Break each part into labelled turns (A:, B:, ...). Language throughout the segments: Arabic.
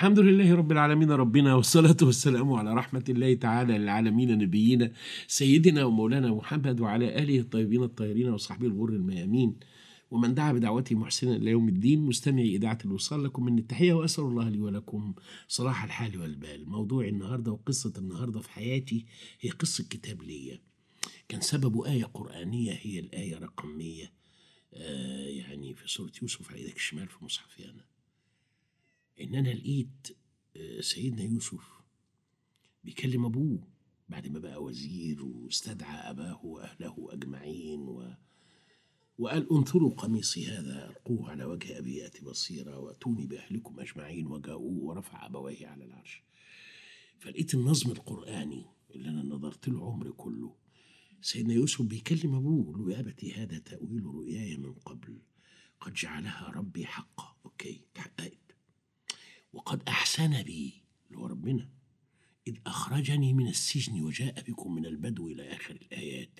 A: الحمد لله رب العالمين ربنا والصلاة والسلام على رحمة الله تعالى للعالمين نبينا سيدنا ومولانا محمد وعلى آله الطيبين الطاهرين وصحبه الغر الميامين. ومن دعا بدعوته محسنا إلى يوم الدين مستمعي إذاعة الوصال لكم من التحية وأسأل الله لي ولكم صلاح الحال والبال. موضوع النهاردة وقصة النهاردة في حياتي هي قصة كتاب ليا. كان سببه آية قرآنية هي الآية رقم 100 آه يعني في سورة يوسف على إيدك الشمال في مصحفي أنا إن أنا لقيت آه، سيدنا يوسف بيكلم أبوه بعد ما بقى وزير واستدعى أباه وأهله أجمعين و... وقال انثروا قميصي هذا ألقوه على وجه أبي يأتي بصيرا وأتوني بأهلكم أجمعين وجاءوه ورفع أبويه على العرش. فلقيت النظم القرآني اللي أنا نظرت له عمري كله. سيدنا يوسف بيكلم أبوه يقول له يا أبتي هذا تأويل رؤياي من قبل قد جعلها ربي حقا. okay اتحققت وقد أحسن بي اللي هو ربنا إذ أخرجني من السجن وجاء بكم من البدو إلى آخر الآيات.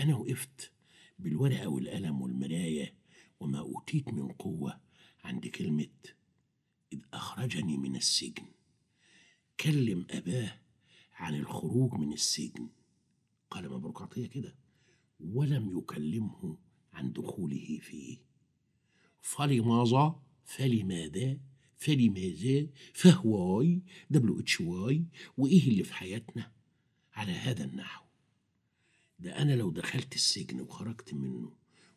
A: أنا وقفت بالورقة والقلم والمراية وما أوتيت من قوة عند كلمة إذ أخرجني من السجن. كلم أباه عن الخروج من السجن. قال مبروك عطية كده. ولم يكلمه عن دخوله فيه. فلماذا؟ فلماذا؟ فلماذا؟ فهواي دبليو إتش واي وإيه اللي في حياتنا؟ على هذا النحو. ده أنا لو دخلت السجن وخرجت منه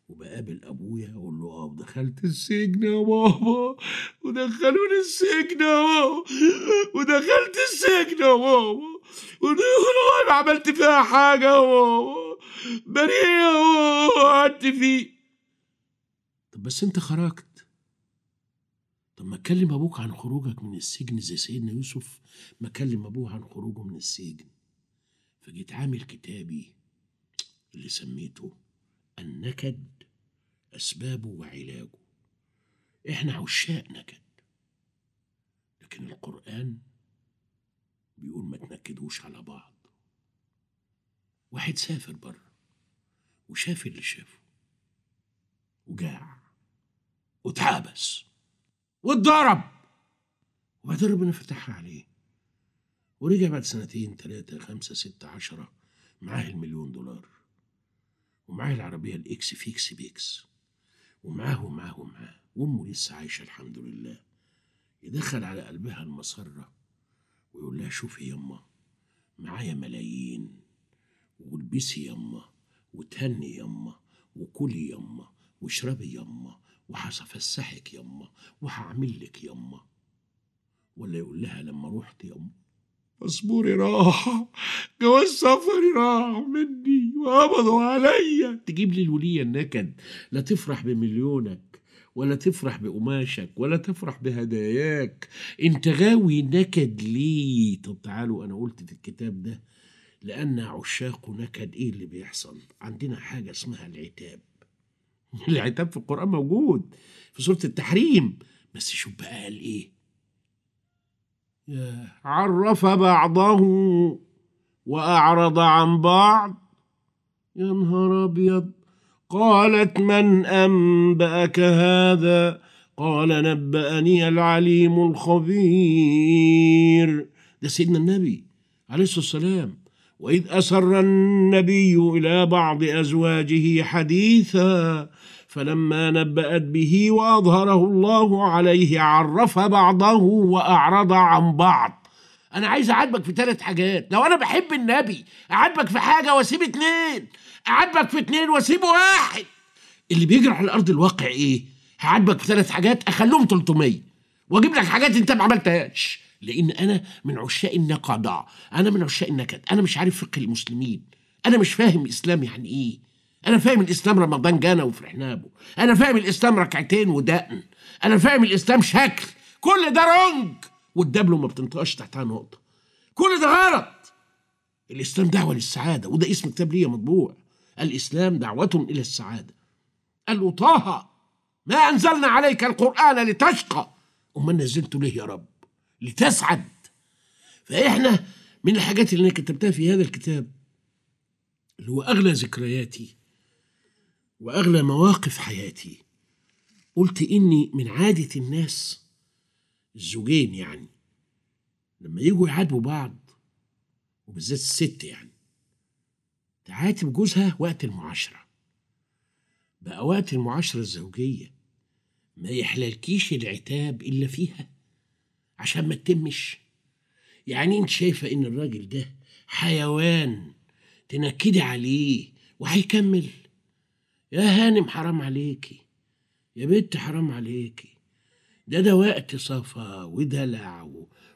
A: وبقابل أبويا أقول له آه ودخلت السجن يا بابا ودخلوني السجن يا بابا ودخلت السجن يا بابا ودخلوا أنا عملت فيها حاجة يا بابا بريء يا بابا قعدت فيه. طب بس أنت خرجت. طب ما تكلم أبوك عن خروجك من السجن زي سيدنا يوسف. ما كلم أبوه عن خروجه من السجن. فجيت عامل كتابي اللي سميته النكد أسبابه وعلاجه. إحنا عشاق نكد. لكن القرآن بيقول ما تنكدوش على بعض. واحد سافر بره وشاف اللي شافه. وجاع واتحبس واتضرب. وبعدين ربنا فتحها عليه. ورجع بعد سنتين تلاتة خمسة ستة عشرة معاه المليون دولار. ومعاه العربية ال X فيكس بيكس ومعاه ومعاه ومعاه. وأمه لسه عايشة الحمد لله. يدخل على قلبها المسرة ويقول لها شوفي يما معايا ملايين. والبسي يما وتهني يما وكلي يما واشربي يما وهفسحك يما وهعمل لك يما. ولا يقول لها لما رحت يما اصبري راح جواز سفري راح مني وقبضوا عليا. تجيب لي الولية النكد لا تفرح بمليونك ولا تفرح بقماشك ولا تفرح بهداياك. انت غاوي نكد ليه؟ طب تعالوا أنا قلت في الكتاب ده لأن عشاق نكد إيه اللي بيحصل؟ عندنا حاجة اسمها العتاب. العتاب في القرآن موجود في سورة التحريم. بس شوف بقى قال يا عرف بعضه وأعرض عن بعض. يا نهار أبيض. قالت من أنبأك هذا؟ قال نبأني العليم الخبير. ده سيدنا النبي عليه الصلاة والسلام. وإذ أسر النبي إلى بعض أزواجه حديثا فلما نبأت به وأظهره الله عليه عرف بعضه وأعرض عن بعض. أنا عايز أعاتبك في ثلاث حاجات. لو أنا بحب النبي أعاتبك في حاجة وأسيب اتنين. أعاتبك في اتنين وأسيب واحد. اللي بيجري على الأرض الواقع إيه؟ هعاتبك في ثلاث حاجات أخليهم 300 وأجيب لك حاجات أنت ما عملتهاش. لأن أنا من عشاق النقضاء أنا من عشاق النكد. أنا مش عارف فقه المسلمين. أنا مش فاهم الإسلام يعني إيه. أنا فاهم الإسلام رمضان جانا وفرحنا به أنا فاهم الإسلام ركعتين ودقن. أنا فاهم الإسلام شكل. كل ده رنج والدبله ما بتنطقش تحتها نقطة. كل ده غلط. الإسلام دعوة للسعادة. وده اسم كتاب ليا مطبوع. الإسلام دعوة إلى السعادة. قال له طه ما أنزلنا عليك القرآن لتشقى. أمال نزلته ليه يا رب؟ لتسعد. فإحنا من الحاجات اللي أنا كتبتها في هذا الكتاب اللي هو أغلى ذكرياتي وأغلى مواقف حياتي قلت إني من عادة الناس الزوجين يعني لما يجوا يعاتبوا بعض وبالذات الست يعني تعاتب جوزها وقت المعاشرة. بقى وقت المعاشرة الزوجية ما يحلالكيش العتاب إلا فيها. عشان ما تتمش. يعني انت شايفة ان الراجل ده حيوان تنكدي عليه وهيكمل. يا هانم حرام عليكي. يا بنت حرام عليكي. ده ده وقت صفا ودلع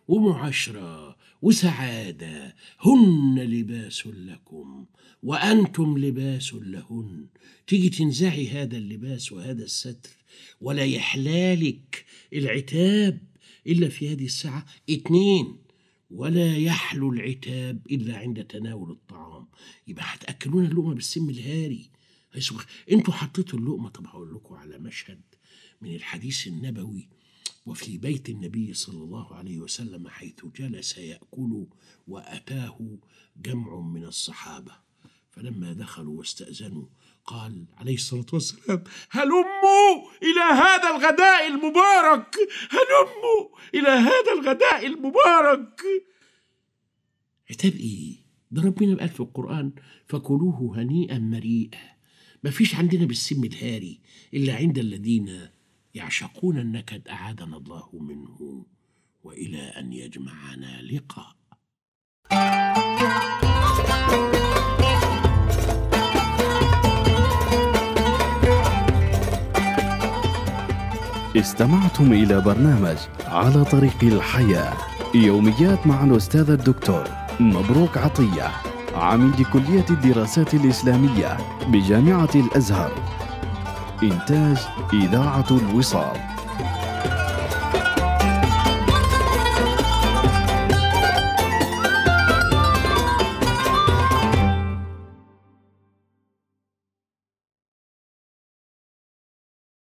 A: ومعاشرة وسعادة. هن لباس لكم وأنتم لباس لهن. تيجي تنزعي هذا اللباس وهذا الستر ولا يحلالك العتاب. إلا في هذه الساعة اتنين. ولا يحلو العتاب إلا عند تناول الطعام. يبقى هتأكلون اللقمة بالسم الهاري. هيسوخ. أنتوا حطيتوا اللقمة طب هقول لكم على مشهد من الحديث النبوي. وفي بيت النبي صلى الله عليه وسلم حيث جلس يأكل وأتاه جمع من الصحابة. فلما دخلوا واستأذنوا قال عليه الصلاة والسلام هلموا إلى هذا الغداء المبارك? هلموا إلى هذا الغداء المبارك? عتاب إيه؟ ده ربنا قال في القرآن فكلوه هنيئا مريئا. مفيش عندنا بالسم الهاري إلا عند الذين يعشقون النكد أعاذنا الله منه وإلى أن يجمعنا لقاء.
B: استمعتم إلى برنامج على طريق الحياة. يوميات مع الأستاذ الدكتور مبروك عطية عميد كلية الدراسات الإسلامية بجامعة الأزهر. إنتاج إذاعة الوصال.